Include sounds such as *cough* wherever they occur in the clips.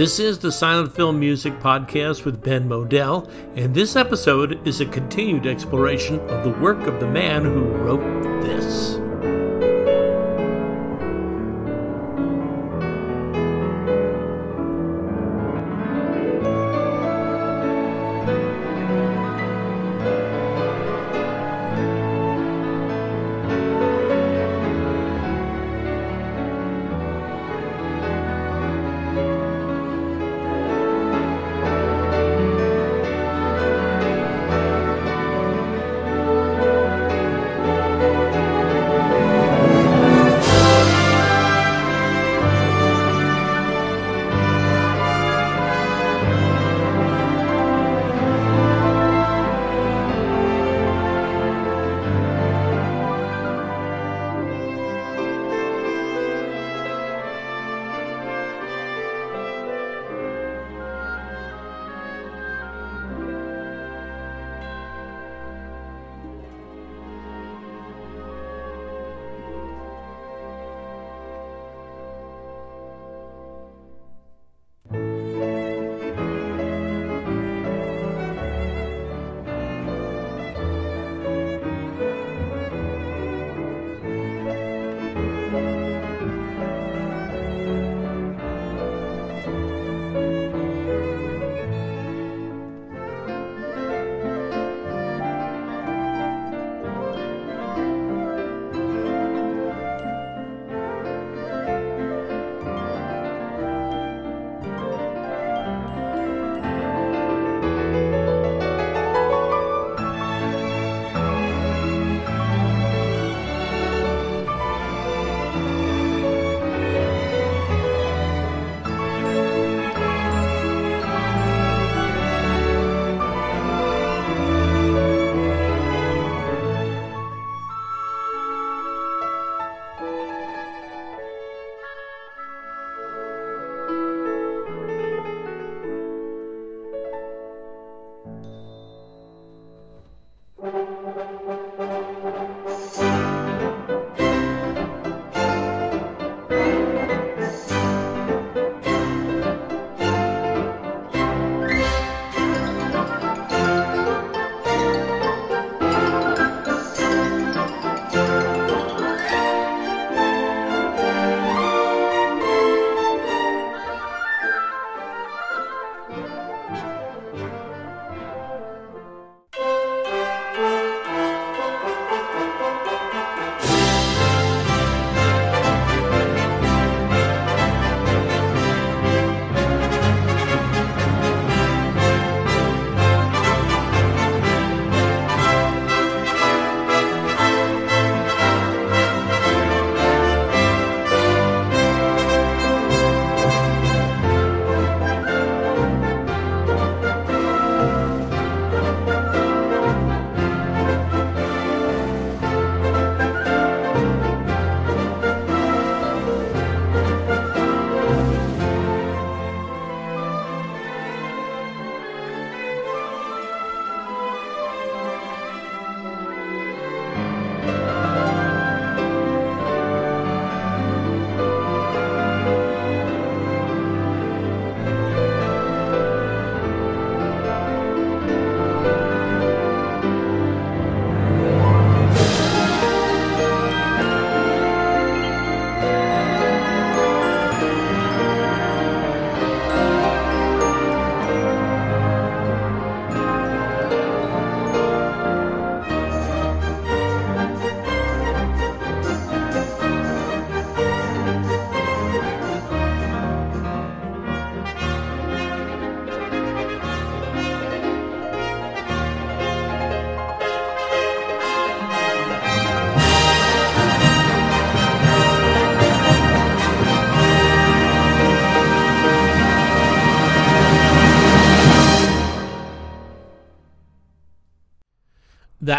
This is the Silent Film Music Podcast with Ben Modell, and this episode is a continued exploration of the work of the man who wrote this.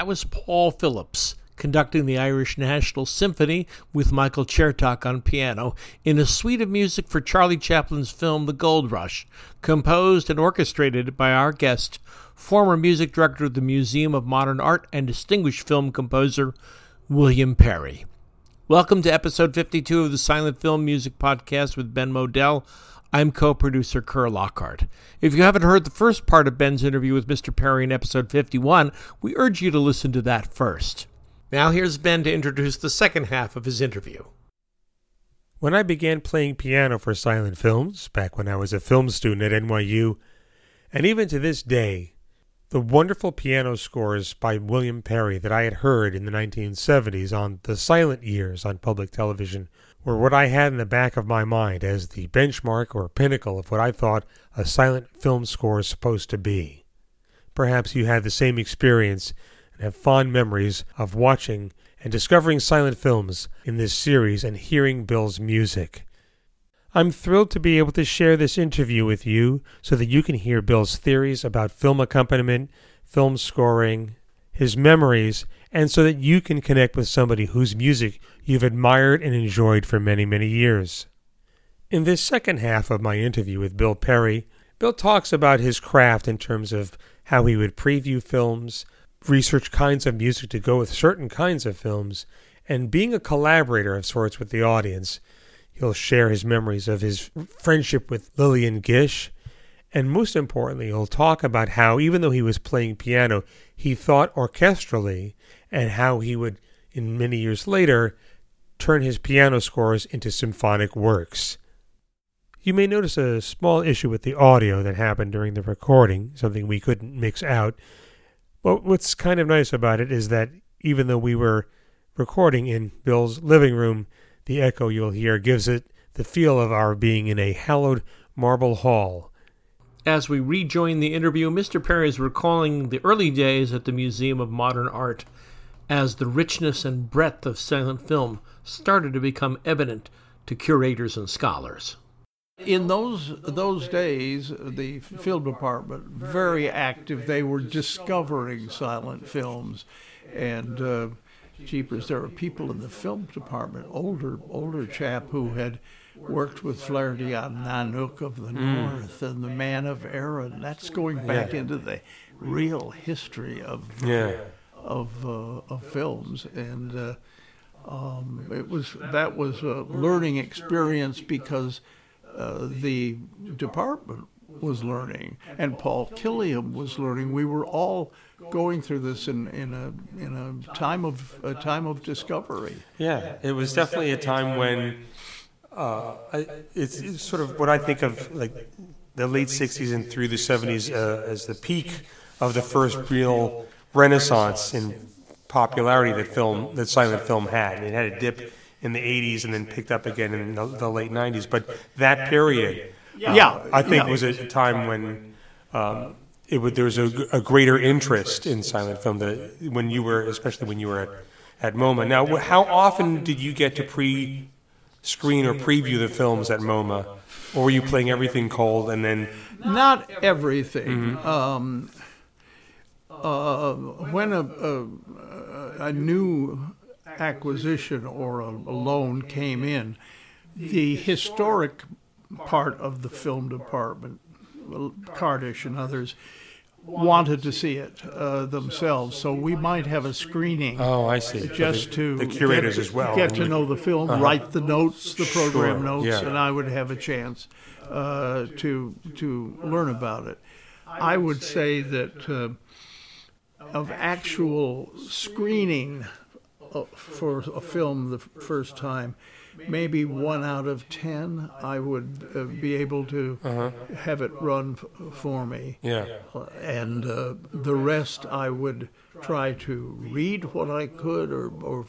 That was Paul Phillips conducting the Irish National Symphony with Michael Chertok on piano in a suite of music for Charlie Chaplin's film The Gold Rush, composed and orchestrated by our guest, former music director of the Museum of Modern Art and distinguished film composer William Perry. Welcome to episode 52 of the Silent Film Music Podcast with Ben Modell. I'm co producer Kerr Lockhart. If you haven't heard the first part of Ben's interview with Mr. Perry in episode 51, we urge you to listen to that first. Now here's Ben to introduce the second half of his interview. When I began playing piano for silent films, back when I was a film student at NYU, and even to this day, the wonderful piano scores by William Perry that I had heard in the 1970s on the silent years on public television were what I had in the back of my mind as the benchmark or pinnacle of what I thought a silent film score is supposed to be. Perhaps you had the same experience and have fond memories of watching and discovering silent films in this series and hearing Bill's music. I'm thrilled to be able to share this interview with you so that you can hear Bill's theories about film accompaniment, film scoring, his memories, and so that you can connect with somebody whose music you've admired and enjoyed for many, many years. In this second half of my interview with Bill Perry, Bill talks about his craft in terms of how he would preview films, research kinds of music to go with certain kinds of films, and being a collaborator of sorts with the audience. He'll share his memories of his friendship with Lillian Gish, and most importantly, he'll talk about how, even though he was playing piano, he thought orchestrally, and how he would, in many years later, turn his piano scores into symphonic works. You may notice a small issue with the audio that happened during the recording, something we couldn't mix out. But what's kind of nice about it is that even though we were recording in Bill's living room, the echo you'll hear gives it the feel of our being in a hallowed marble hall. As we rejoin the interview, Mr. Perry is recalling the early days at the Museum of Modern Art as the richness and breadth of silent film started to become evident to curators and scholars. In those those days, the film department very active. They were discovering silent films, and uh, jeepers, there were people in the film department, older older chap who had worked with Flaherty-on Nanook of the mm. North and the Man of Aran. That's going back yeah. into the real history of yeah. Of, uh, of films and. Uh, um, it was that was a learning experience because uh, the department was learning and Paul Killiam was learning. We were all going through this in, in a in a time of a time of discovery. Yeah, it was definitely a time when uh, it's, it's, sort of what I think of like the late '60s and through the '70s uh, as the peak of the first real renaissance in popularity that film that silent film had. It had a dip in the 80s and then picked up again in the, the late 90s. But that period, uh, yeah, I think yeah. was a time when um, it would, there was a, a, greater interest in silent film. That when you were, especially when you were at, at MoMA. Now, how often did you get to pre-screen or preview the films at MoMA, or were you playing everything cold and then? Not everything. Mm-hmm. Um, uh, when a, a, a, new acquisition or a, a loan came in, the historic part of the film department, Kardish and others, wanted to see it uh, themselves. So we might have a screening. Oh, I see. Just the, to the curators get, as well. Get to know the film, uh-huh. write the notes, the program sure. notes, yeah. and I would have a chance uh, to to learn about it. I would say that uh, of actual screening uh, for a film the first time, maybe one out of ten, I would uh, be able to uh-huh. have it run f- for me. Yeah. Uh, and uh, the rest, I would try to read what I could or, or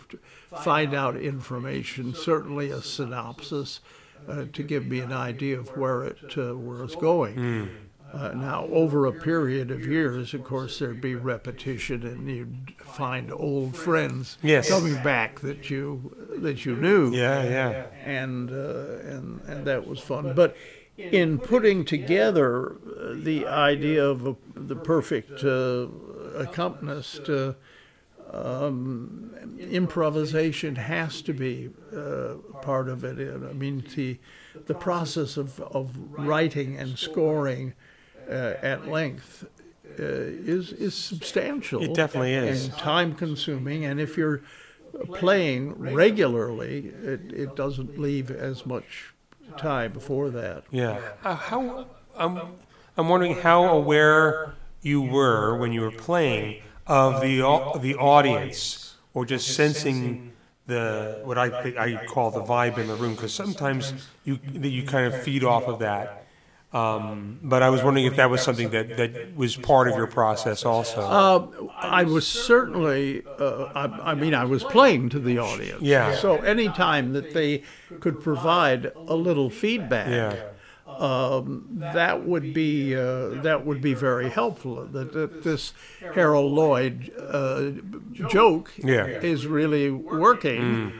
find out information, certainly a synopsis, uh, to give me an idea of where it uh, was going. Mm. Uh, now, over a period of years, of course, there'd be repetition, and you'd find old friends yes. coming back that you that you knew. Yeah, yeah. And uh, and and that was fun. But in putting together uh, the idea of a, the perfect uh, accompanist, uh, um, improvisation has to be uh, part of it. I mean, the the process of, of writing and scoring uh, at length uh, is is substantial. It definitely is. And time consuming. And if you're playing regularly, it, it doesn't leave as much time before that. Yeah. Uh, how I'm I'm wondering how aware you were when you were playing of the the audience, or just sensing the what I think I call the vibe in the room, because sometimes you that you kind of feed off of that. Um, but I was wondering if that was something that, that was part of your process also. Uh, I was certainly, uh, I, I mean, I was playing to the audience. Yeah. So anytime that they could provide a little feedback, yeah. um, that would be uh, that would be very helpful. That, that this Harold Lloyd uh, joke Yeah. is really working,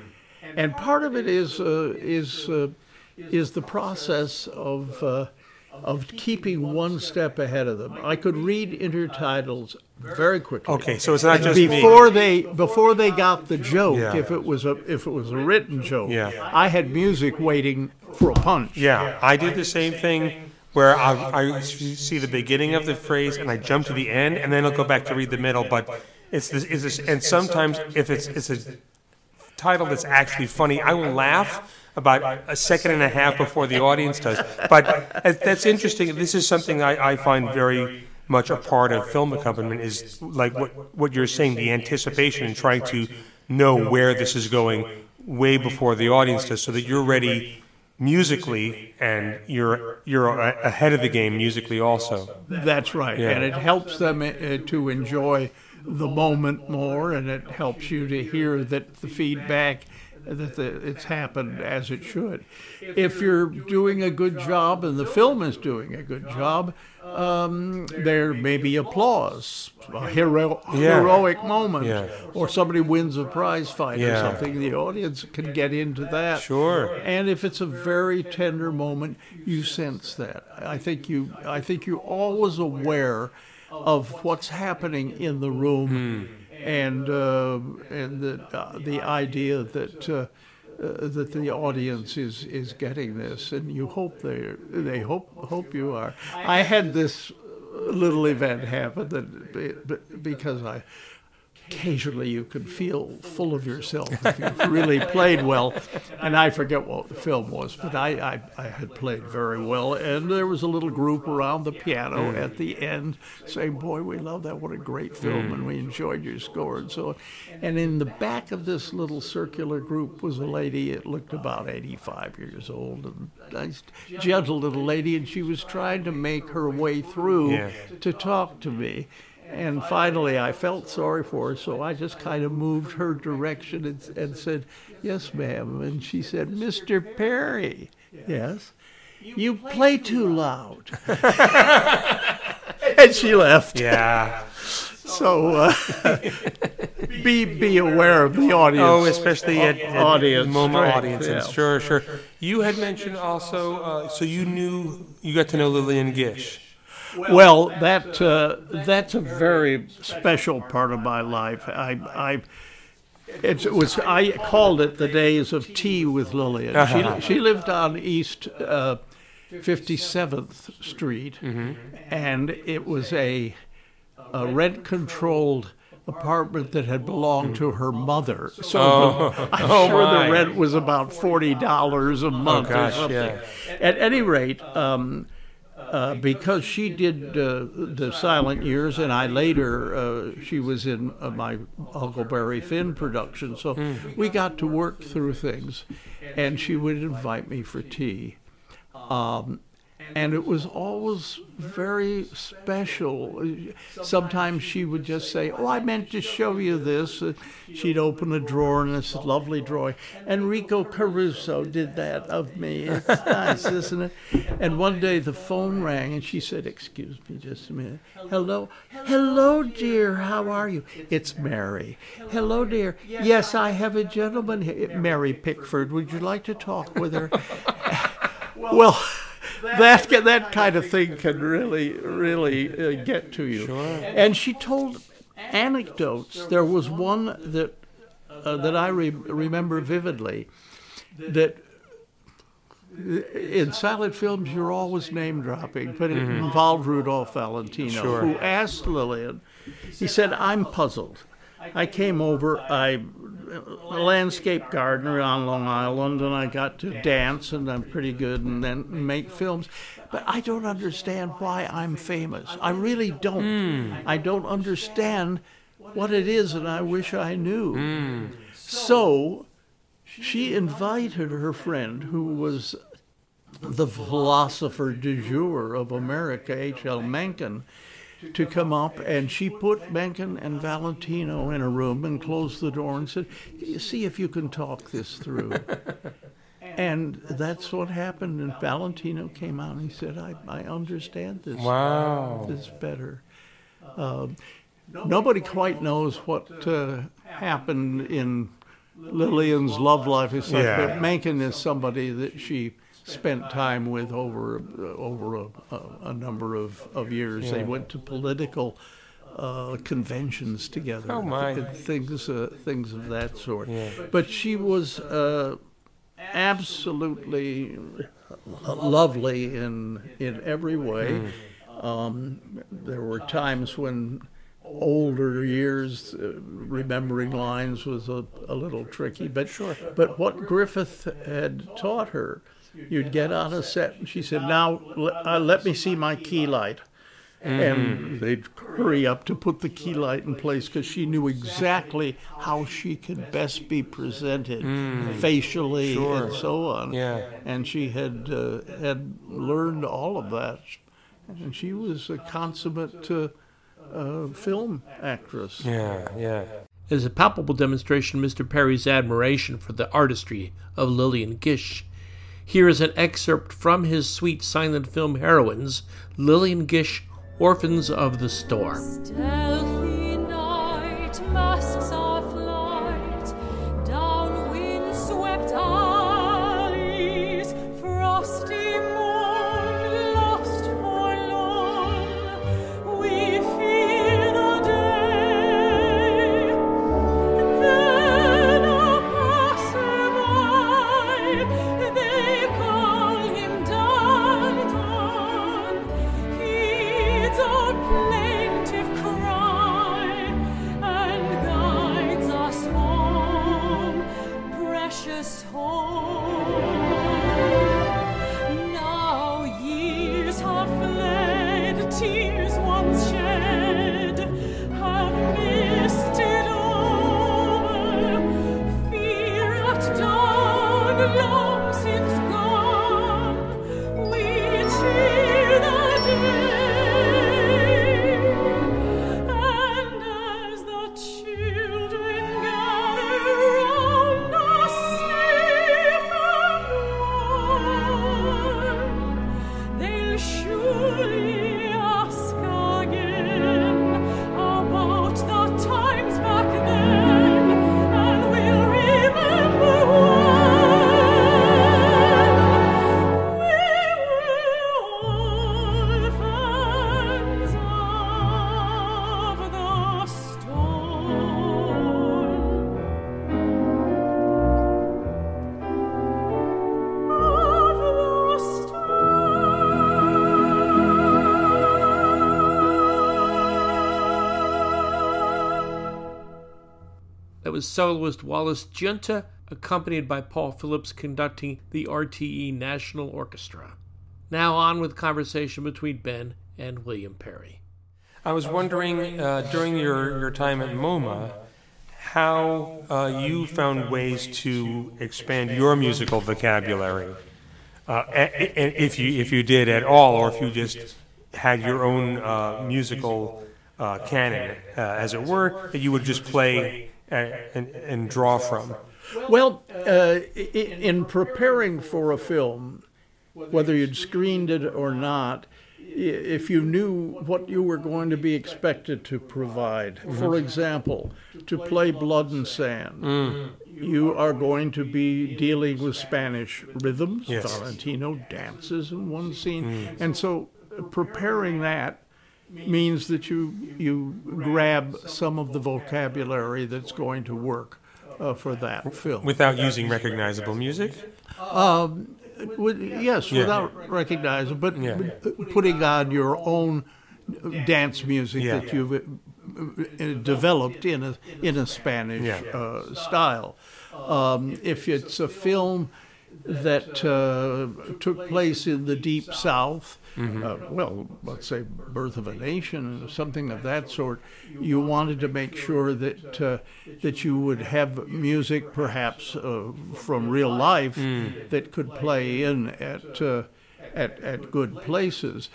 and part of it is uh, is uh, is the process of. Of keeping one step ahead of them, I could read intertitles very quickly. Okay, so it's not just me. before they before they got the joke. Yeah. If it was a if it was a written joke, Yeah. I had music waiting for a punch. Yeah, I do the same thing where I, I see the beginning of the phrase and I jump to the end and then I'll go back to read the middle. But it's this, it's this and sometimes if it's it's a title that's actually funny, I will laugh about a second and a half before the audience does. But that's interesting. This is something I, I find very much a part of film accompaniment is like what what you're saying, the anticipation and trying to know where this is going way before the audience does, so that you're ready musically and you're you're ahead of the game musically also. That's right, Yeah. and it helps them uh, to enjoy the moment more, and it helps you to hear that the feedback that the, it's happened as it should. If you're doing a good job and the film is doing a good job, um, there may be applause, a hero, Yeah. heroic moment, Yeah. or somebody wins a prize fight or something. The audience can get into that. Sure. And if it's a very tender moment, you sense that. I think you I think you're always aware of what's happening in the room, and uh, and the uh, the idea that. Uh, uh, that the audience is, is getting this, and you hope they they hope hope you are. I had this little event happen that be- be- because I occasionally you can feel full of yourself if you've really played well. And I forget what the film was, but I, I, I had played very well. And there was a little group around the piano mm. at the end saying, Boy, we love that. What a great film. And mm. we enjoyed your score and so on. And in the back of this little circular group was a lady It looked about 85 years old, and nice, gentle little lady. And she was trying to make her way through Yeah. to talk to me. And finally, I felt sorry for her, so I just kind of moved her direction and, and said, Yes, ma'am. And she said, Mr. Perry. Yes. You play too loud. *laughs* and she left. Yeah. So uh, *laughs* be be aware of the audience. Oh, especially at, at Audience moment audiences. yeah. Sure, sure. You had mentioned also, uh, so you knew you got to know Lillian Gish. Well, that uh, that's a very special part of my life. I, I it was I called it the days of tea with Lillian. Uh-huh. She she lived on East uh, 57th Street, and it was a, a rent controlled apartment that had belonged to her mother. So the, *laughs* I'm Oh, sure my. the rent was about forty dollars a month oh gosh, or something. yeah. At any rate. Um, uh, because she did uh, the silent years, and I later uh, she was in uh, my Huckleberry Finn production, so we got to work through things, and she would invite me for tea, um, and it was always very special. Sometimes she would just say, "Oh, I meant to show you this." Uh, She'd open a drawer, and this lovely drawing. Enrico Caruso did that of me. It's *laughs* nice, isn't it? And one day the phone rang, and she said, "Excuse me, just a minute. Hello, hello, dear. How are you? It's Mary. Hello, dear. Yes, I have a gentleman here, Mary Pickford. Would you like to talk with her?" *laughs* *laughs* well. That that kind of thing can really really uh, get to you. Sure. And she told anecdotes. There was one that uh, that I re- remember vividly. That in silent films you're always name dropping, but it involved Rudolph Valentino, Sure. who asked Lillian. He said, "I'm puzzled. I came over. I a landscape gardener on Long Island, and I got to dance, and I'm pretty good, and then make films. But I don't understand why I'm famous. I really don't. Hmm. I don't understand what it is, and I wish I knew. Hmm. So she invited her friend, who was the philosopher du jour of America, H.L. Mencken, to come up, and she put Mencken and Valentino in a room and closed the door and said, "See if you can talk this through." *laughs* and that's what happened. And Valentino came out and he said, "I, I understand this Wow. this better." Um, nobody quite knows what uh, happened in Lillian's love life and stuff, Yeah. but Mencken is somebody that she spent time with over uh, over a, a, a number of, of years. They went to political uh, conventions together, Oh, my. things uh, things of that sort. Yeah. But she was uh, absolutely lovely in in every way. Um, there were times when older years uh, remembering lines was a, a little tricky, but sure. But what Griffith had taught her, you'd get on a set, and she said, "Now uh, let me see my key light." And they'd hurry up to put the key light in place because she knew exactly how she could best be presented facially and so on. Yeah. And she had uh, had learned all of that, and she was a consummate uh, uh, film actress. Yeah, yeah. As a palpable demonstration of Mr. Perry's admiration for the artistry of Lillian Gish, here is an excerpt from his suite silent film heroines, Lillian Gish, Orphans of the Storm. Was soloist Wallace Junta, accompanied by Paul Phillips conducting the RTE National Orchestra. Now on with conversation between Ben and William Perry. I was wondering uh, during your, your time at MoMA how uh, you found ways to expand your musical vocabulary, uh, and if you if you did at all, or if you just had your own uh, musical uh, canon, uh, as it were, that you would just play and, and draw from. Well, uh, in preparing for a film, whether you'd screened it or not, if you knew what you were going to be expected to provide, mm-hmm. for example, to play Blood and Sand, mm. you are going to be dealing with Spanish rhythms. Yes. Valentino dances in one scene, mm. and so preparing that means that you you grab some of the vocabulary that's going to work uh, for that film. Without using recognizable music? With- yes, Yeah. without recognizing, but Yeah. putting on your own dance music Yeah. that you've uh, developed in a in a Spanish uh, style. Um, if it's a film that uh, took place in the deep south, uh, well, let's say Birth of a Nation something of that sort, you wanted to make sure that uh, that you would have music, perhaps uh, from real life, that could play in at uh, at at good places.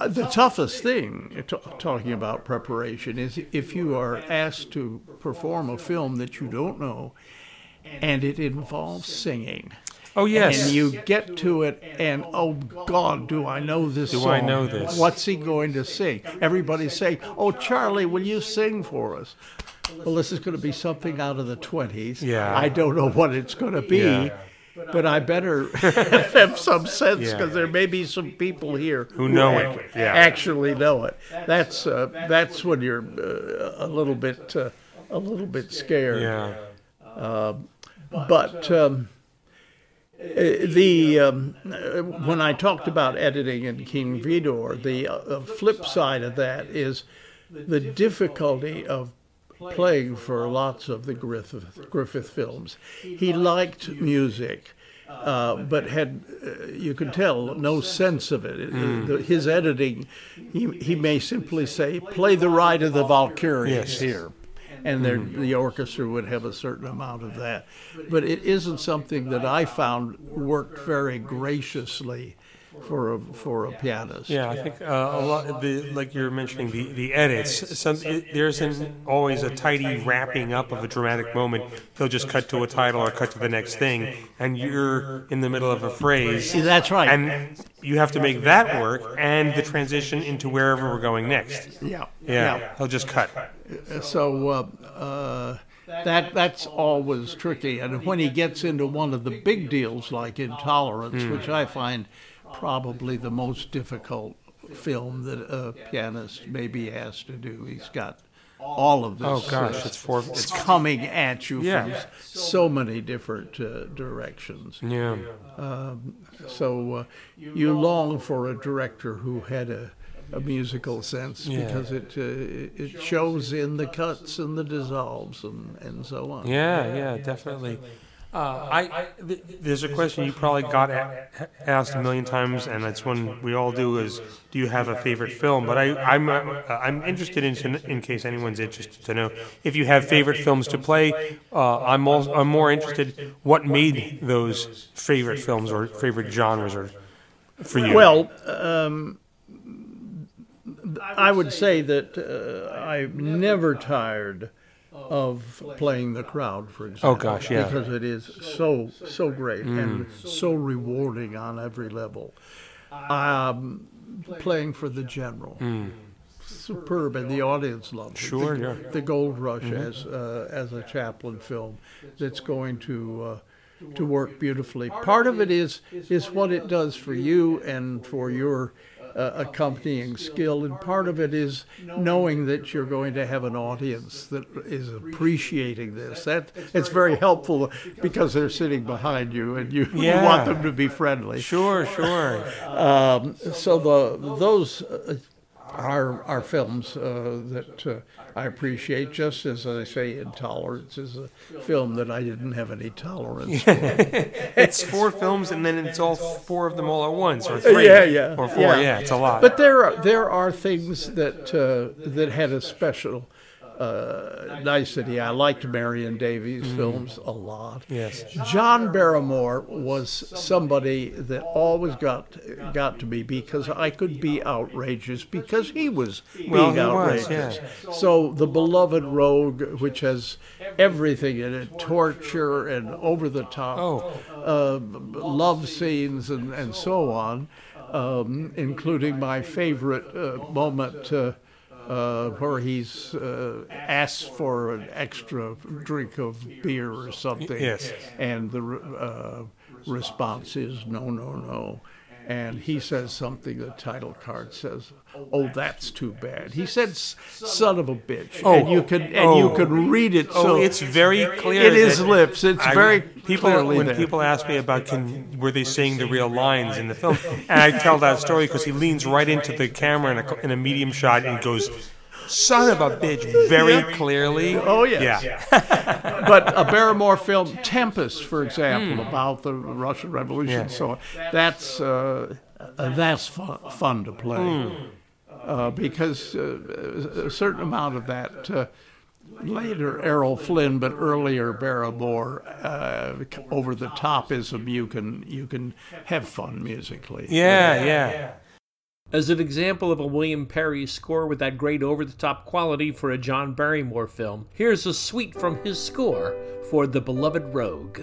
Uh, The toughest thing, t- talking about preparation, is if you are asked to perform a film that you don't know, and it involves singing. Oh yes. And you get to it, and oh God, do I know this Do song? I know this? What's he going to sing? Everybody's saying, "Oh, Charlie, will you sing for us?" Well, this is going to be something out of the twenties. Yeah. I don't know what it's going to be, Yeah. but I better *laughs* have some sense Yeah. because there may be some people here Who know ac- it, yeah. actually know it. That's uh, that's when you're uh, a little bit uh, a little bit scared yeah. But um, uh, the um, uh, when I talked about editing in King Vidor, the uh, flip side of that is the difficulty of playing for lots of the Griffith, Griffith films. He liked music. Uh, but had uh, you could tell no sense of it. It- the- his editing, he, he may simply say, "Play the ride of the Valkyries Yes. here," and there, the orchestra would have a certain amount of that. But it isn't something that I found worked very graciously for a for a pianist. Yeah, I think uh, a lot. Of the like you're mentioning the the edits. Some it, there isn't always a tidy wrapping up of a dramatic moment. They'll just cut to a title or cut to the next thing, and you're in the middle of a phrase. That's right. And you have to make that work and the transition into wherever we're going next. yeah, Yeah, he'll just cut. So uh, uh, that that's always tricky. And when he gets into one of the big deals like Intolerance, which I find probably the most difficult film that a pianist may be asked to do, he's got all of this. Oh gosh, it's for it's coming at you Yeah. from so many different uh, directions. yeah. So uh, you long for a director who had a, a musical sense Yeah. because it uh, it shows in the cuts and the dissolves and, and so on. Yeah, yeah, definitely. Uh, I th- there's a question you probably got a- asked a million times, and that's one we all do: is do you have a favorite film? But I, I'm uh, I'm interested in in case anyone's interested to know if you have favorite films to play. Uh, I'm also, I'm more interested what made those favorite films or favorite genres or for you. Well, um, I would say that uh, I'm never tired of playing the crowd, for example. Oh, gosh, yeah. Because it is so so great and so rewarding on every level. Um, playing for the general. Superb, and the audience loves it. Sure, the, yeah. Mm-hmm. the Gold Rush as uh, as a Chaplin film that's going to uh, to work beautifully. Part of it is is what it does for you and for your uh, accompanying skill, and part of it is knowing that you're going to have an audience that is appreciating this. That it's very helpful because they're sitting behind you and you Yeah. want them to be friendly. sure, sure. Um, so the those uh, are are films uh, that uh, I appreciate. Just as I say, Intolerance is a film that I didn't have any tolerance. for. *laughs* It's four films, and then it's all four of them all at once, or three, Yeah, yeah, or four. yeah. Yeah, it's a lot. But there are there are things that uh, that had a special uh, nicety. I liked Marion Davies' films a lot. yes. John Barrymore was somebody that always got got to me because I could be outrageous because he was being Well, he was, outrageous. So the beloved rogue, which has everything in it, torture and over the top, Oh. uh, love scenes and, and so on, um, including my favorite uh, moment. Uh, where he's uh, asks for an extra drink of beer or something, Yes. and the uh, response is no, no, no. And he says something. The title card says, "Oh, that's too bad." He said, "Son of a bitch," and oh. you could and you oh. could read it. Oh, so it's very clear. in his lips. It's I- very people clearly when there. people ask me about can were they saying the real lines in the film, and I tell that story because he leans right into the camera in a, in a medium shot and goes, son of a bitch very clearly. Oh, yes. Yeah. *laughs* but a Barrymore film, Tempest, for example, about the Russian Revolution. Yeah. So that's uh, uh, that's fun, fun to play uh, because uh, a certain amount of that. Uh, Later, Errol Flynn, but earlier Barrymore, uh, over the topism. You can you can have fun musically. Yeah, yeah. As an example of a William Perry score with that great over the top quality for a John Barrymore film, here's a suite from his score for The Beloved Rogue.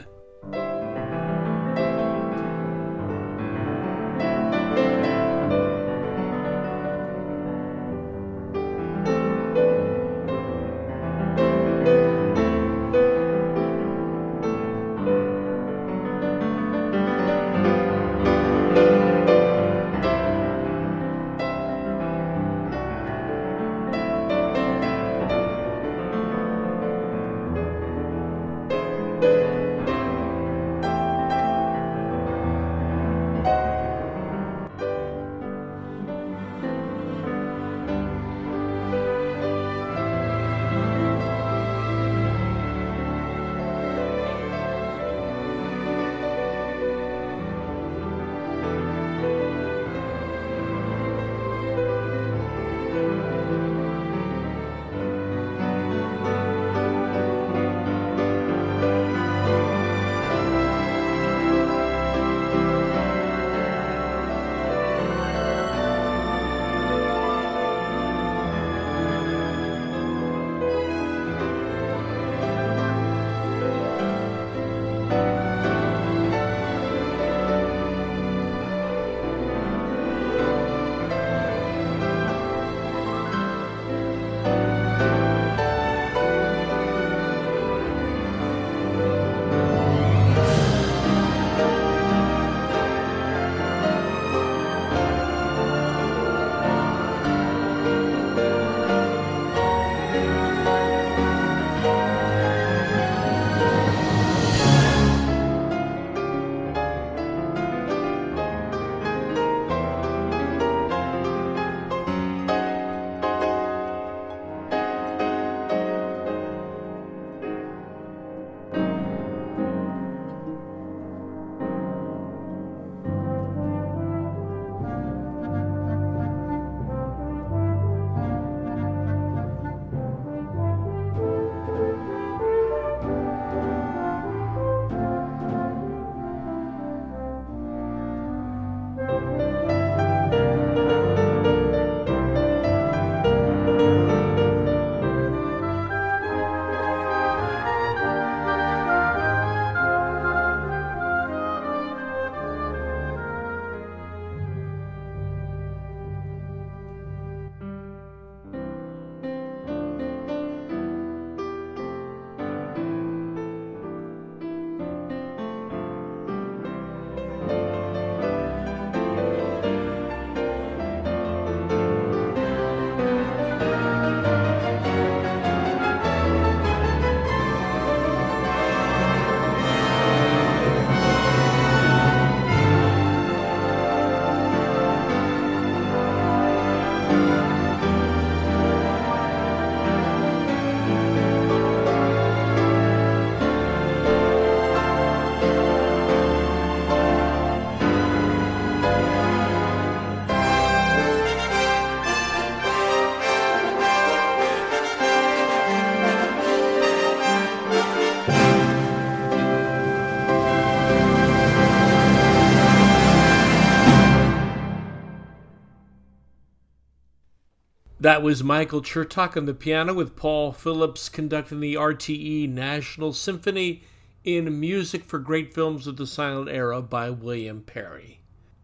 That was Michael Chertok on the piano with Paul Phillips conducting the RTE National Symphony in Music for Great Films of the Silent Era by William Perry.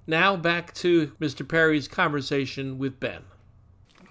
Now back to Mr. Perry's conversation with Ben.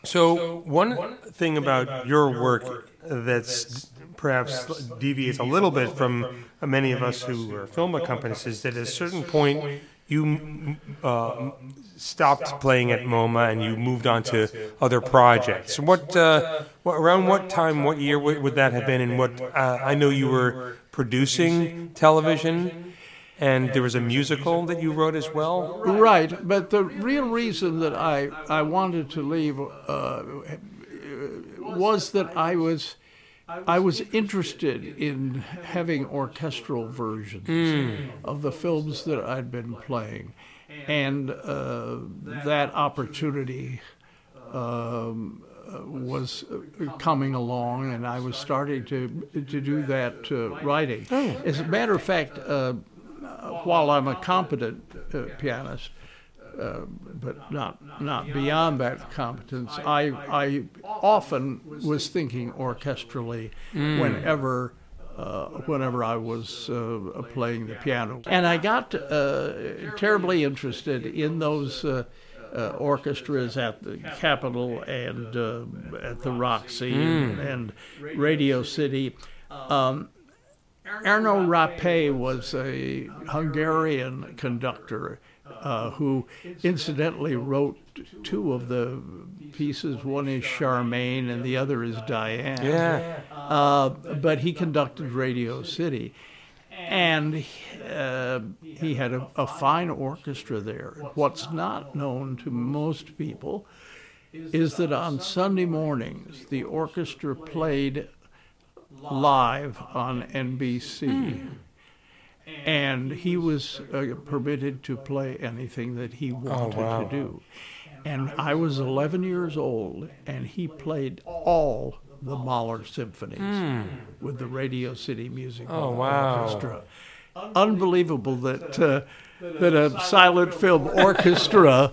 So, one, thing about your work that's perhaps deviates a little bit from many of us who are film accompanist is that at a certain point you uh, stopped playing at MoMA and you moved on to other projects. What, uh, what around what time, what year would, that have been? And what uh, I know you were producing television, and there was a musical that you wrote as well. Right, but the real reason that I, I wanted to leave uh, was that I was I was interested in having orchestral versions of the films that I'd been playing, and uh, that opportunity um, was coming along, and I was starting to to do that uh, writing. As a matter of fact, uh, while I'm a competent uh, pianist, uh, but not not beyond that competence. I I often was thinking orchestrally whenever. Uh, whenever I was uh, playing the piano, and I got uh, terribly interested in those uh, uh, orchestras at the Capitol and uh, at the Roxy and, and Radio City. Um, Erno Rapee was a Hungarian conductor uh, who incidentally wrote two of the pieces. One is Charmaine and the other is Diane. Yeah. Uh, but he conducted Radio City. And uh, he had a, a fine orchestra there. What's not known to most people is that on Sunday mornings, the orchestra played live on NBC. And he was uh, permitted to play anything that he wanted wow. to do. And I was 11 years old, and he played all the Mahler symphonies with the Radio City Music Oh, wow. Orchestra. Unbelievable that uh, that a silent film orchestra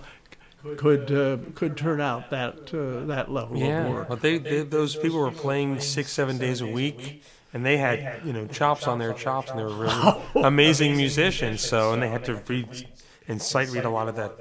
could uh, could turn out that uh, that level of Yeah. work. Well, they, they those people were playing six, seven days a week, and they had you know chops on their chops, and they were really *laughs* amazing musicians. So, and they had to read and sight read a lot of that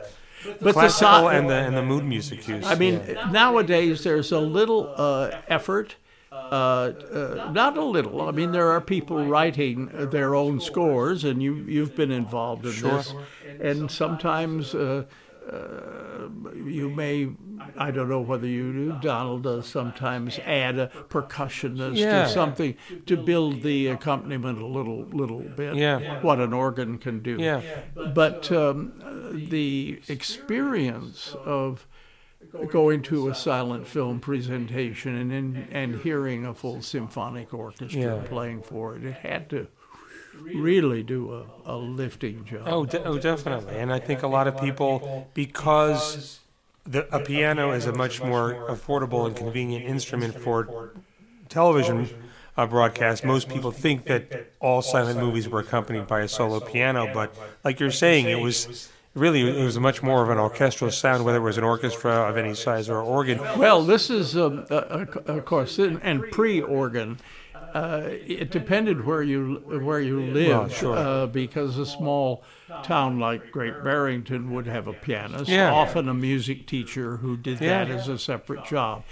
But the classical and the and the mood music cues. I mean, Yeah. nowadays there's a little uh, effort. Uh, uh, not a little. I mean, there are people writing their own scores, and you you've been involved in this. And sometimes uh, uh, you may, I don't know whether you do. Donald does sometimes add a percussionist Yeah. or something to build the accompaniment a little little bit. Yeah. What an organ can do. Yeah. But um, the experience of going to a silent film presentation and in, and hearing a full symphonic orchestra Yeah. playing for it, it had to really do a, a lifting job. Oh, de- oh, definitely. And I think a lot of people, because the, a piano is a much more affordable and convenient instrument for television uh, broadcast, most people think that all silent movies were accompanied by a solo piano. But like you're saying, it was really it was much more of an orchestral sound, whether it was an orchestra of any size or organ. Well, this is, um, uh, of course, and and pre-organ. Uh, it depended where you where you lived, sure. uh, because a small town like Great Barrington would have a pianist, Yeah. often a music teacher who did that Yeah. as a separate job.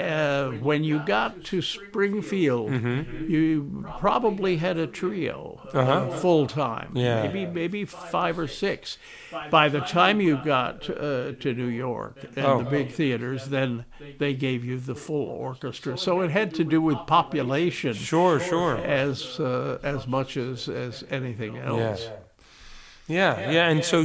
Uh, when you got to Springfield, Mm-hmm. you probably had a trio Uh-huh. full time, Yeah. maybe maybe five or six. By the time you got uh, to New York and Oh. the big theaters, then they gave you the full orchestra. So it had to do with population Sure, sure. as uh, as much as as anything else. Yeah, yeah, and so,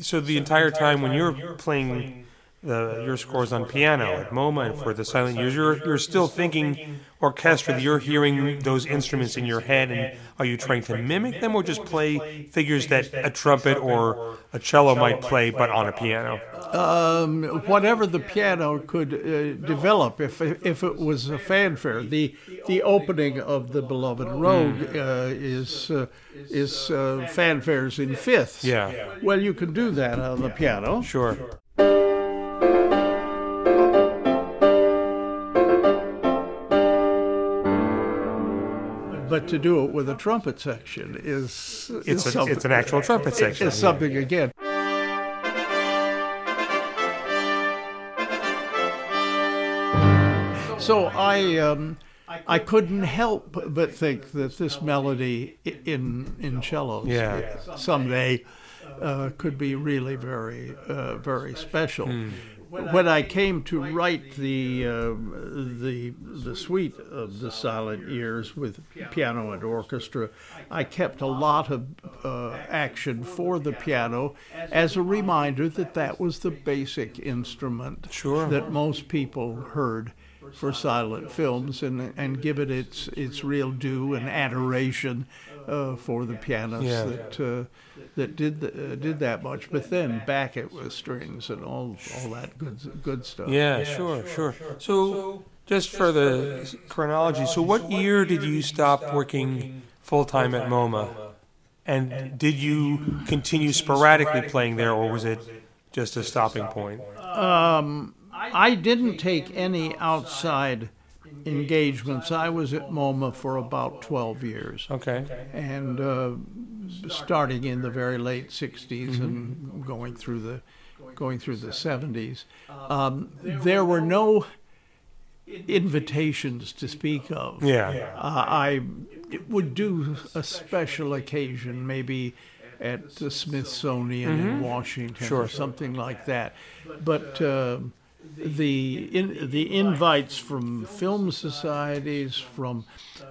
so the entire time when you're playing the, your scores on piano at MoMA and for the silent years, you're you're still thinking orchestra. You're hearing those instruments in your head, and are you trying to mimic them or just play figures that a trumpet or a cello might play, but on a piano? um, whatever the piano could uh, develop if if it was a fanfare. The the opening of the beloved Rogue uh, is uh, is uh, fanfares in fifths. Yeah. Well, you can do that on the piano. Sure. But to do it with a trumpet section is, is It's a, something, it's an actual trumpet section. is something again. So I um, I couldn't help but think that this melody in in cellos Yeah. someday uh, could be really very uh, very special. When I came to write the uh, the the suite of the silent years with piano and orchestra, I kept a lot of uh, action for the piano as a reminder that that was the basic instrument Sure. that most people heard for silent films and and give it its its real due and adoration uh, for the pianists Yeah. that uh, that did the, uh, did that much. But then back it with strings and all all that good good stuff. Yeah, sure, sure. So, just for the chronology, so what year did you stop working full time at MoMA? And did you continue sporadically playing there, or was it just a stopping point? Um, I didn't take any outside engagements. I was at MoMA for about 12 years. Okay. and uh, starting in the very late '60s and going through the going through the '70s, um, there were no invitations to speak of. Yeah. Uh, I would do a special occasion, maybe at the Smithsonian in Washington Sure. or something like that. But uh, the in, the invites from film societies, from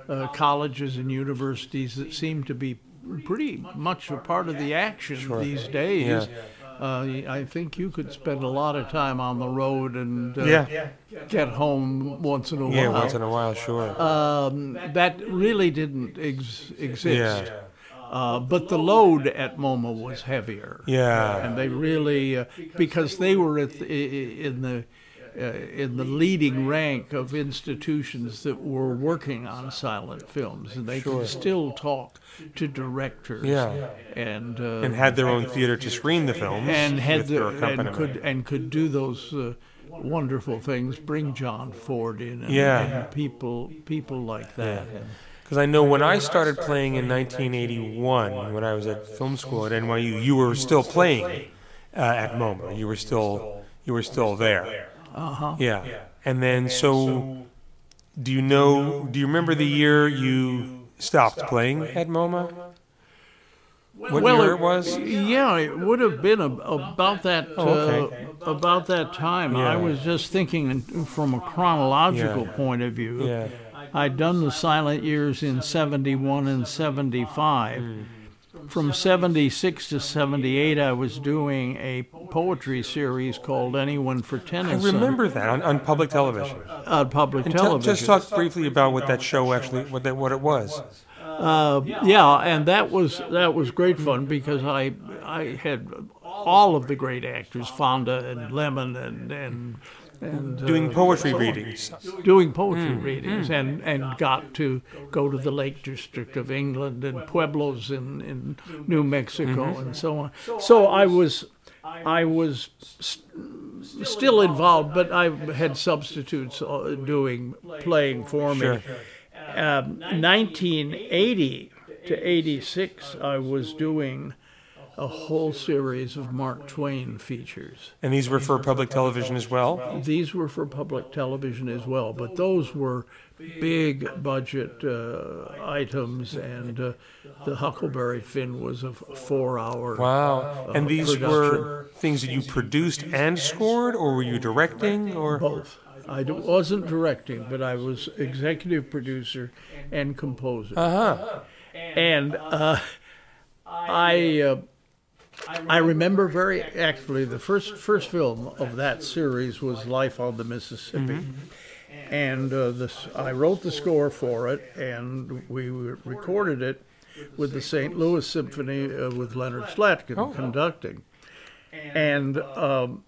uh, colleges and universities that seem to be pretty much a part of the action these days. Yeah. Uh, I think you could spend a lot of time on the road and uh, Yeah. get home once in a while. Yeah, once in a while, sure. um, that really didn't ex- exist. Yeah. Uh, but the load at MoMA was heavier. Yeah. And they really, uh, because they were at the, in the uh, in the leading rank of institutions that were working on silent films, and they could still talk to directors. Yeah. And uh, And had their own theater to screen the films. and had the, and could and could do those uh, wonderful things. Bring John Ford in, and, Yeah. and people people like that. And, Because I know when I started playing in 1981, when I was at film school at NYU, you were still playing uh, at MoMA. You were still you were still there. uh huh. Yeah. And then so, do you know? Do you remember the year you stopped playing at MoMA? What well, year it was? Yeah, it would have been a, about that Oh, okay. uh, about that time. I was just thinking from a chronological Yeah. point of view. Yeah. I'd done the silent years in 71 and 75. Hmm. From 76 to 78, I was doing a poetry series called Anyone for I Tennyson remember that on, on public television. on public And television. just talk briefly about what that show actually, what that, what it was. Uh, yeah, and that was that was great fun because I I had all of the great actors, Fonda and Lemmon and and and uh, Doing poetry readings. doing poetry readings and and got to go to the Lake District of England and pueblos in in New Mexico and so on. So I was I was st- still involved, but I had substitutes uh, doing playing for me. Sure. Um, 1980 to 86, I was doing a whole series of Mark Twain features. And these were for public television as well? These were for public television as well, but those were big budget uh, items, and uh, the Huckleberry Finn was a four-hour. Wow. And uh, these production. were things that you produced and scored, or were you directing? Or both. I wasn't directing, but I was executive producer and composer. uh huh. and uh, I uh, I remember very actively the first first film of that series was Life on the Mississippi, and uh, this I wrote the score for it, and we recorded it with the St. Louis Symphony uh, with Leonard Slatkin conducting, and. Um,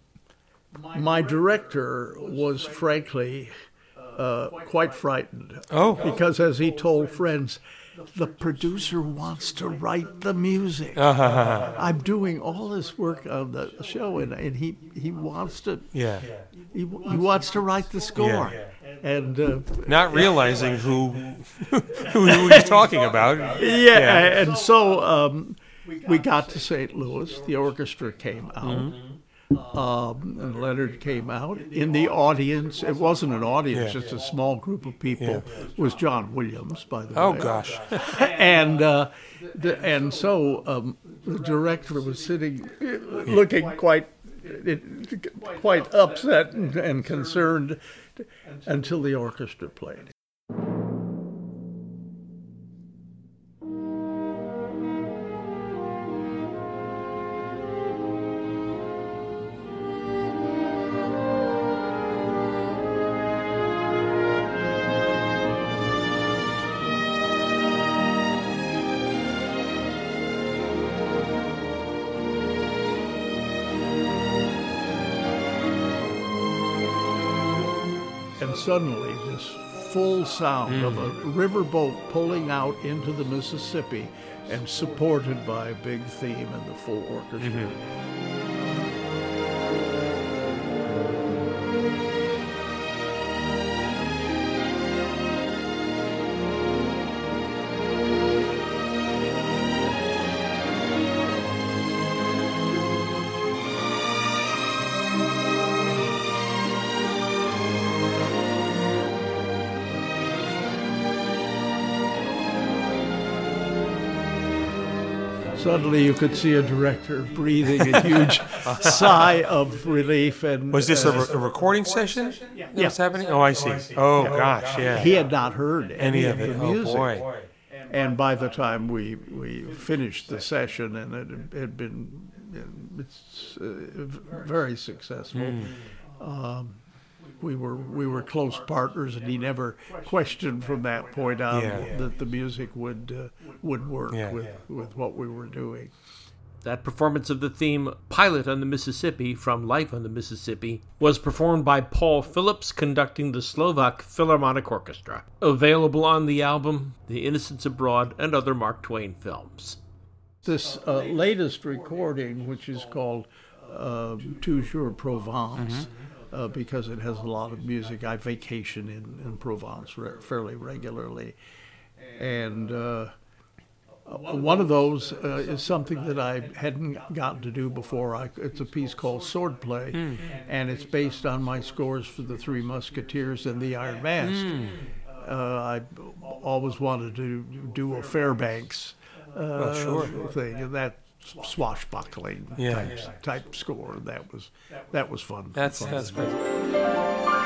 my director was frankly uh, quite frightened Oh. because, as he told friends, the producer wants to write the music. *laughs* Uh-huh. I'm doing all this work on the show, and, and he, he wants to Yeah. he, he wants to write the score. And uh, Not realizing who *laughs* who he was talking about. yeah, Yeah. and so um, we got to St. Louis. The orchestra came out. Um, and Leonard came out in the audience. It wasn't an audience; Yeah. just a small group of people. Was John Williams, by the Oh way. Oh, gosh. *laughs* and uh, the, and so um, the director was sitting, looking quite it, quite upset and, and concerned until the orchestra played. Suddenly this full sound of a mm. riverboat pulling out into the Mississippi and supported by a big theme and the full orchestra. Mm-hmm. Suddenly, you could see a director breathing a huge *laughs* sigh of relief. And Was this a, uh, re- a recording session? Yeah. What's happening? Oh, I see. Oh, gosh, yeah. he had not heard any, Any of of it. the Oh, music. boy. And by the time we, we finished the session, and it had been it's, uh, very successful, Hmm. um, we were we were close partners, and he never questioned from that point on Yeah. that the music would uh, would work Yeah. with with what we were doing. That performance of the theme Pilot on the Mississippi from Life on the Mississippi was performed by Paul Phillips conducting the Slovak Philharmonic Orchestra. Available on the album The Innocents Abroad and other Mark Twain films. This uh, latest recording, which is called uh, Toujours Provence, uh, because it has a lot of music. I vacation in, in Provence re- fairly regularly. And uh, uh, one of those uh, is something that I hadn't gotten to do before. I, it's a piece called Swordplay, and it's based on my scores for the Three Musketeers and the Iron Mask. Uh, I always wanted to do a Fairbanks uh, sure. thing, and that swashbuckling Yeah. type, type score. That was that was fun. That's, fun. that's great.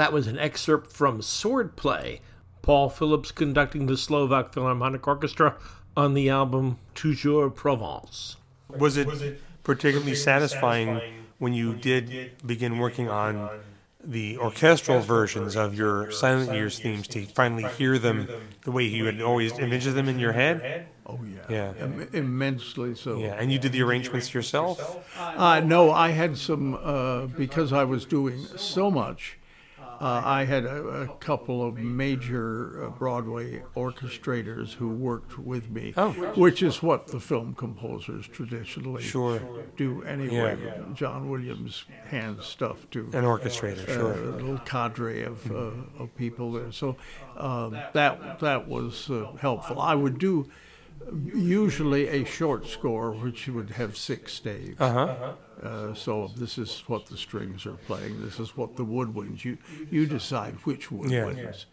That was an excerpt from Swordplay, Paul Phillips conducting the Slovak Philharmonic Orchestra on the album Toujours Provence. Was it particularly satisfying when you did begin working on the orchestral versions of your Silent Years themes to finally hear them the way you had always envisioned them in your head? Oh yeah, Yeah. Im- immensely so. Yeah, and you did the arrangements yourself? Uh, no, I had some uh, because I was doing so much. Uh, I had a, a couple of major uh, Broadway orchestrators who worked with me, Oh. which is what the film composers traditionally Sure. do anyway. Yeah. John Williams hands stuff to An orchestrator, uh, sure. a little cadre of, uh, of people there. So um, that that was uh, helpful. I would do usually a short score, which would have six staves. Uh-huh. Uh, so this is what the strings are playing. This is what the woodwinds. You you decide which woodwinds.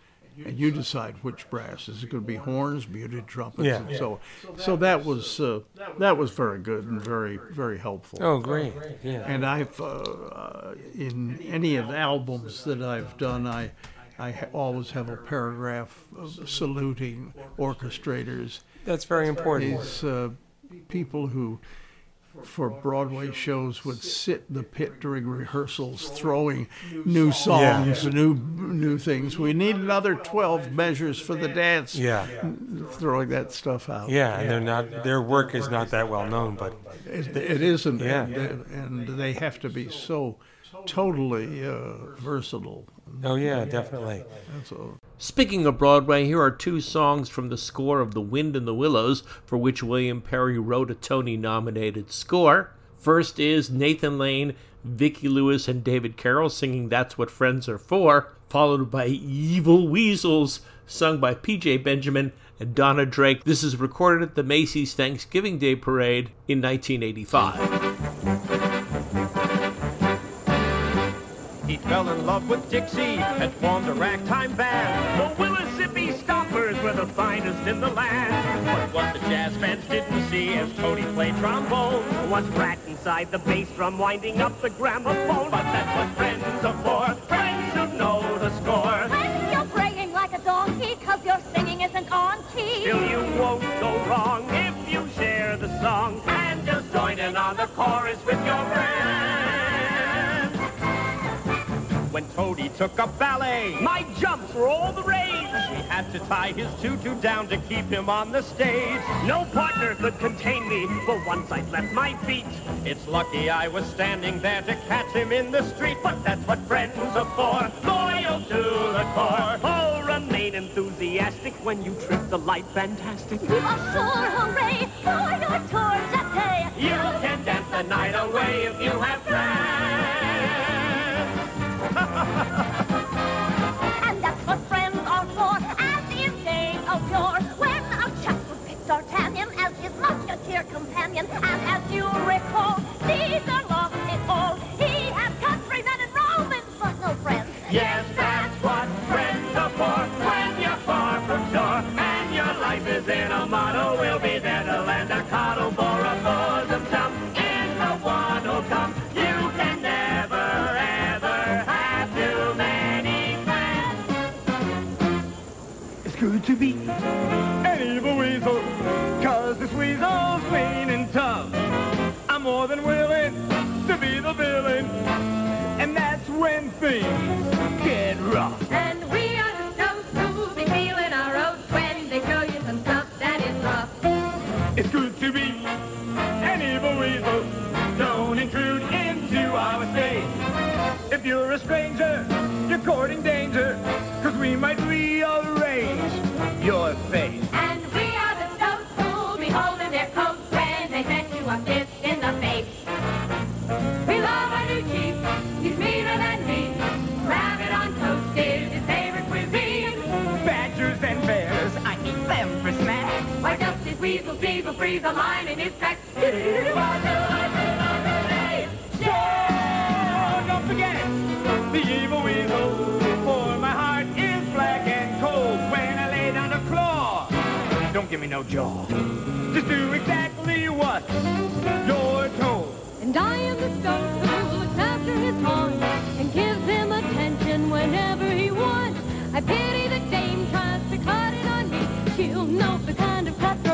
And you decide which brass. Is it going to be horns, muted trumpets, Yeah. and so so that was uh, that was very good and very very helpful. Oh, great. Yeah. And I've, uh, uh, in any of the albums that I've done, I, I ha- always have a paragraph of saluting orchestrators. That's very important. These uh, people who, for Broadway shows, would sit in the pit during rehearsals, throwing new songs, new new things. We need another twelve measures for the dance. Yeah. throwing that stuff out. Yeah, and they're not their work is not that well known, but It, it isn't, Yeah. and, and they have to be so totally uh, versatile. oh yeah, definitely. That's all. Speaking of Broadway, here are two songs from the score of The Wind in the Willows, for which William Perry wrote a Tony nominated score. First is Nathan Lane, Vicki Lewis, and David Carroll singing That's What Friends Are For, followed by Evil Weasels, sung by PJ Benjamin and Donna Drake. This is recorded at the Macy's Thanksgiving Day Parade in 1985. Fell in love with Dixie and formed a ragtime band. The Willissippi Stompers were the finest in the land. But what the jazz fans didn't see as Tony played trombone was rat inside the bass drum winding up the gramophone. But that's what friends are for, friends who know the score. When you're braying like a donkey, cause your singing isn't on key. Still you won't go wrong if you share the song and just join in on the chorus with your friends. When Toady took up ballet, my jumps were all the rage. He had to tie his tutu down to keep him on the stage. No partner could contain me, for once I'd left my feet. It's lucky I was standing there to catch him in the street. But that's what friends are for, loyal to the core. Oh, remain enthusiastic when you trip the light fantastic. You are sure hooray for your tour today. You can dance the night away if you have friends. Know the kind of cutthroat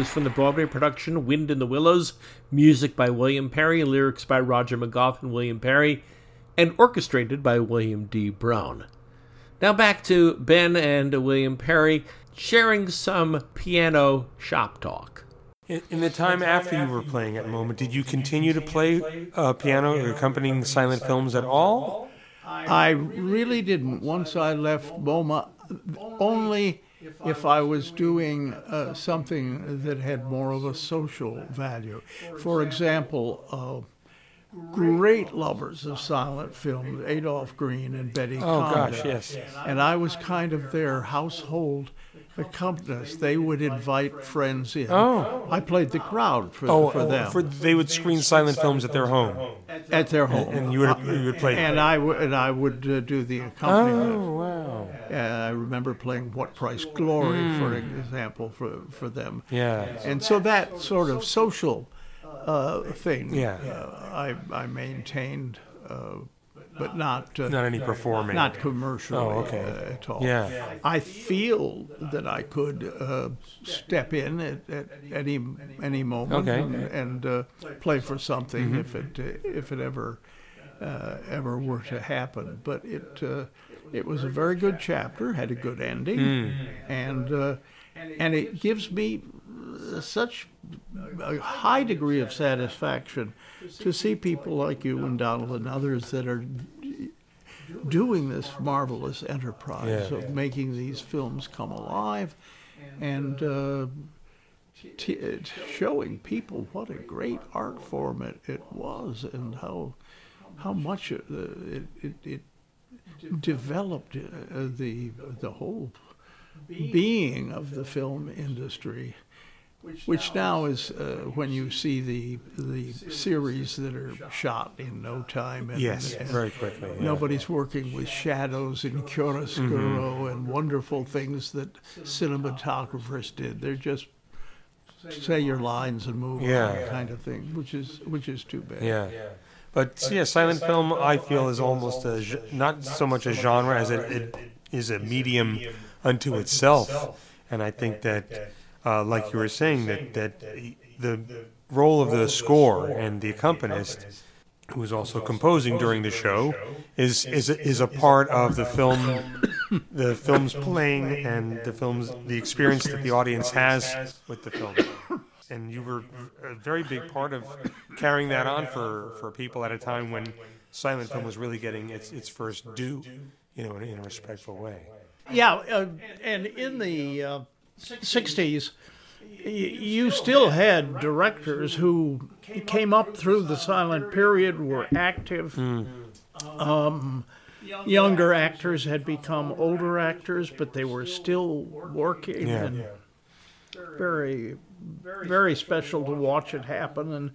was from the Broadway production Wind in the Willows, music by William Perry, lyrics by Roger McGough and William Perry, and orchestrated by William D. Brown. Now back to Ben and William Perry sharing some piano shop talk. In, in the time after you were playing at the moment, did you continue to play uh, piano or accompanying silent films at all? I really didn't. Once I left MoMA, only if I was doing uh, something that had more of a social value. For example, uh, great lovers of silent film, Adolph Green and Betty Oh, Comden. gosh, yes. And I was kind of their household accompanist. They would invite friends in. Oh. I played the crowd for, Oh, for them for they would screen silent films at their home, at their home. and you would you would play. and I would and I would uh, do the accompaniment. oh wow! I remember playing What Price Glory, for example, for, for them. Yeah. And so that sort of social uh, thing Yeah. uh, I, I maintained, uh, but not, uh, Not any performing. not commercially Oh, okay. uh, at all. Yeah. I feel that I could uh, step in at, at any any moment Okay. Mm-hmm. and, and uh, play for something if it uh, if it ever uh, ever were to happen. But it uh, it was a very good chapter, had a good ending, Mm. and uh, and it gives me such a high degree of satisfaction to see people like you and Donald and others that are doing this marvelous enterprise Yeah. of making these films come alive and uh, t- showing people what a great art form it, it was and how how much it, uh, it, it, it developed uh, the the whole being of the film industry which now is uh, when you see the the series that are shot in no time and, Yes, and very quickly. yeah. Nobody's working with shadows and chiaroscuro and wonderful things that cinematographers did. They're just say your lines and move Yeah. on kind of thing, which is which is too bad. Yeah. But yeah, silent film I feel is almost a ge- not so much a genre as it, it is a medium unto itself, and I think that, uh, like you were saying, that that the role of the score and the accompanist, who is also composing during the show, is is a, is a part of the film, the film's playing and the film's the experience that the audience has with the film *coughs* and you were a very big part of carrying that on for, for people at a time when silent film was really getting its, its first due, you know, in, in a respectful way. Yeah, uh, and in the uh, 60s, you still had directors who came up through the silent period, were active. Um, younger actors had become older actors, but they were still working. Yeah. And very, very special to watch it happen and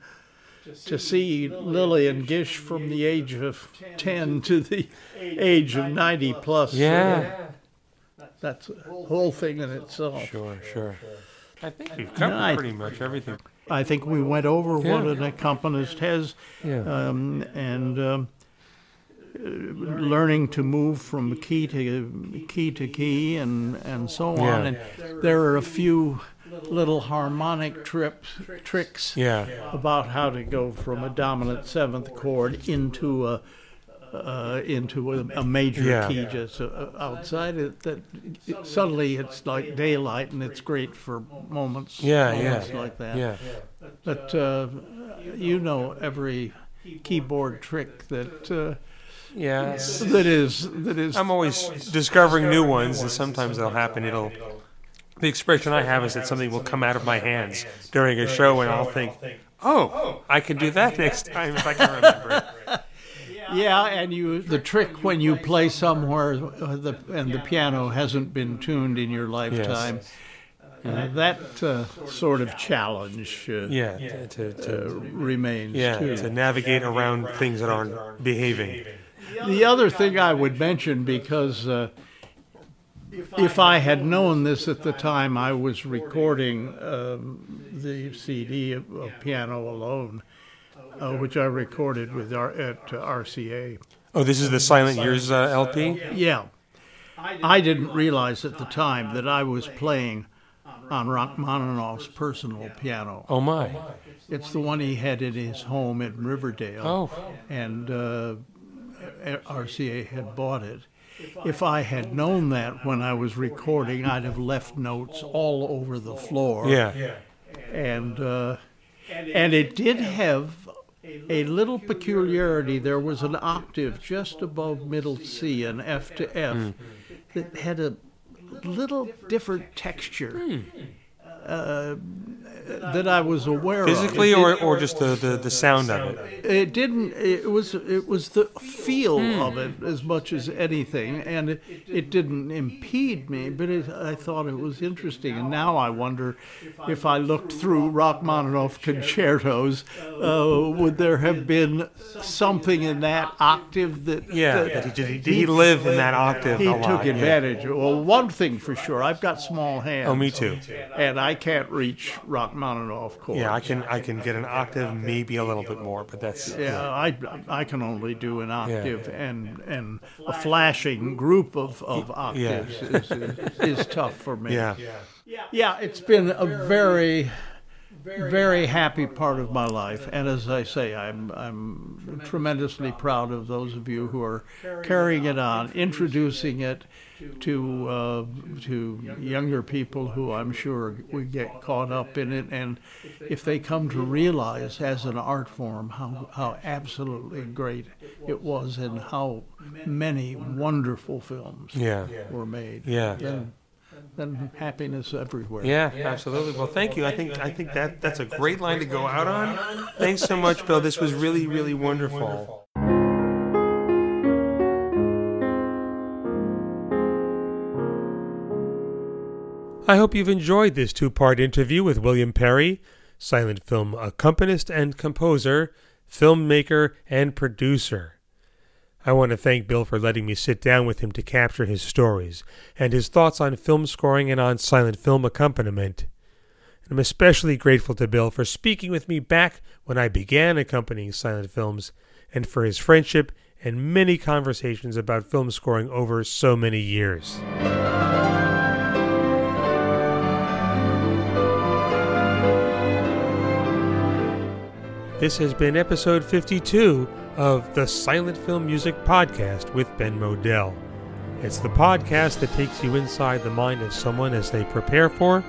to see Lillian Gish from the age of 10 to the *laughs* age of 90 plus. Yeah. That's a whole thing in itself. Sure, sure. I think we've covered I- pretty much everything. I think we went over what Yeah. an accompanist has Yeah. um, and um, uh, learning to move from key to key to key and, and so on. And there are a few little harmonic trips, tricks Yeah. about how to go from a dominant seventh chord into a, uh, into a, a major Yeah. key just uh, outside it. That it, suddenly it's like daylight, and it's great for moments. Yeah, moments yeah. like that. Yeah. But uh, you know every keyboard trick that uh, Yeah. that is that is. I'm always discovering new ones, and sometimes they'll happen. It'll. The expression I have is that something will come out of my hands during a show, and I'll think, "Oh, I can do that next time if I can remember." *laughs* it." Yeah, and you the trick when you play somewhere uh, the, and the piano hasn't been tuned in your lifetime. Uh, that uh, sort of challenge uh, Yeah. To, to, to- uh, remains yeah. too. To navigate around things that aren't behaving. The other thing I would mention, because uh, if I had known this at the time I was recording um, the CD of, of Piano Alone, uh, which I recorded with our, at uh, RCA. Oh, this is the Silent Years uh, LP. Yeah. I didn't realize at the time that I was playing on Rachmaninoff's personal piano. Oh my. It's the one he had in his home in Riverdale. Oh. And uh, RCA had bought it. If I had known that when I was recording, I'd have left notes all over the floor. Yeah. And uh, and it did have a little peculiarity. There was an octave just above middle C, an F to F, Hmm. that had a little different texture. Hmm. Uh, that I was aware of. Physically, or, or just the, the, the sound of it. it didn't. It was. It was the feel Hmm. of it as much as anything, and it, it didn't impede me. But it, I thought it was interesting, and now I wonder if I looked through Rachmaninoff concertos, uh, would there have been something in that octave that? Yeah. that That he, did, he, did he live in that octave he a lot? took Yeah. advantage. Well, one thing for sure, I've got small hands. Oh, me too. And I can't reach Rachmaninoff chords. Yeah, I can I can get an octave, maybe a little bit more, but that's Yeah, I, I can only do an octave, and and a flashing group of, of octaves is, is, is tough for me. yeah. yeah, it's been a very, very happy part of my life, and as I say, I'm I'm tremendously proud of those of you who are carrying it on, introducing it to uh, to younger people who I'm sure would get caught up in it, and if they come to realize as an art form how how absolutely great it was, and how many wonderful films Yeah. were made, Yeah. then then happiness everywhere. Yeah, absolutely. Well, thank you. I think I think that that's a great line to go out on. Thanks so much, Bill. This was really really wonderful. I hope you've enjoyed this two-part interview with William Perry, silent film accompanist and composer, filmmaker and producer. I want to thank Bill for letting me sit down with him to capture his stories and his thoughts on film scoring and on silent film accompaniment. I'm especially grateful to Bill for speaking with me back when I began accompanying silent films and for his friendship and many conversations about film scoring over so many years. This has been episode 52 of the Silent Film Music Podcast with Ben Model. It's the podcast that takes you inside the mind of someone as they prepare for,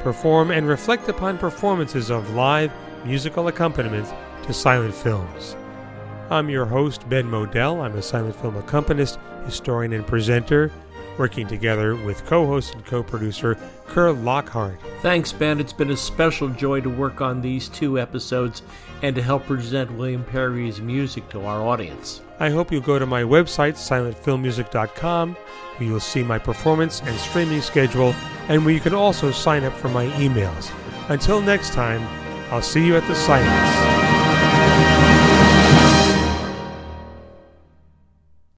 perform, and reflect upon performances of live musical accompaniment to silent films. I'm your host, Ben Model. I'm a silent film accompanist, historian, and presenter, working together with co host and co producer Kerr Lockhart. Thanks, Ben. It's been a special joy to work on these two episodes and to help present William Perry's music to our audience. I hope you'll go to my website, silentfilmmusic.com, where you'll see my performance and streaming schedule, and where you can also sign up for my emails. Until next time, I'll see you at the silents.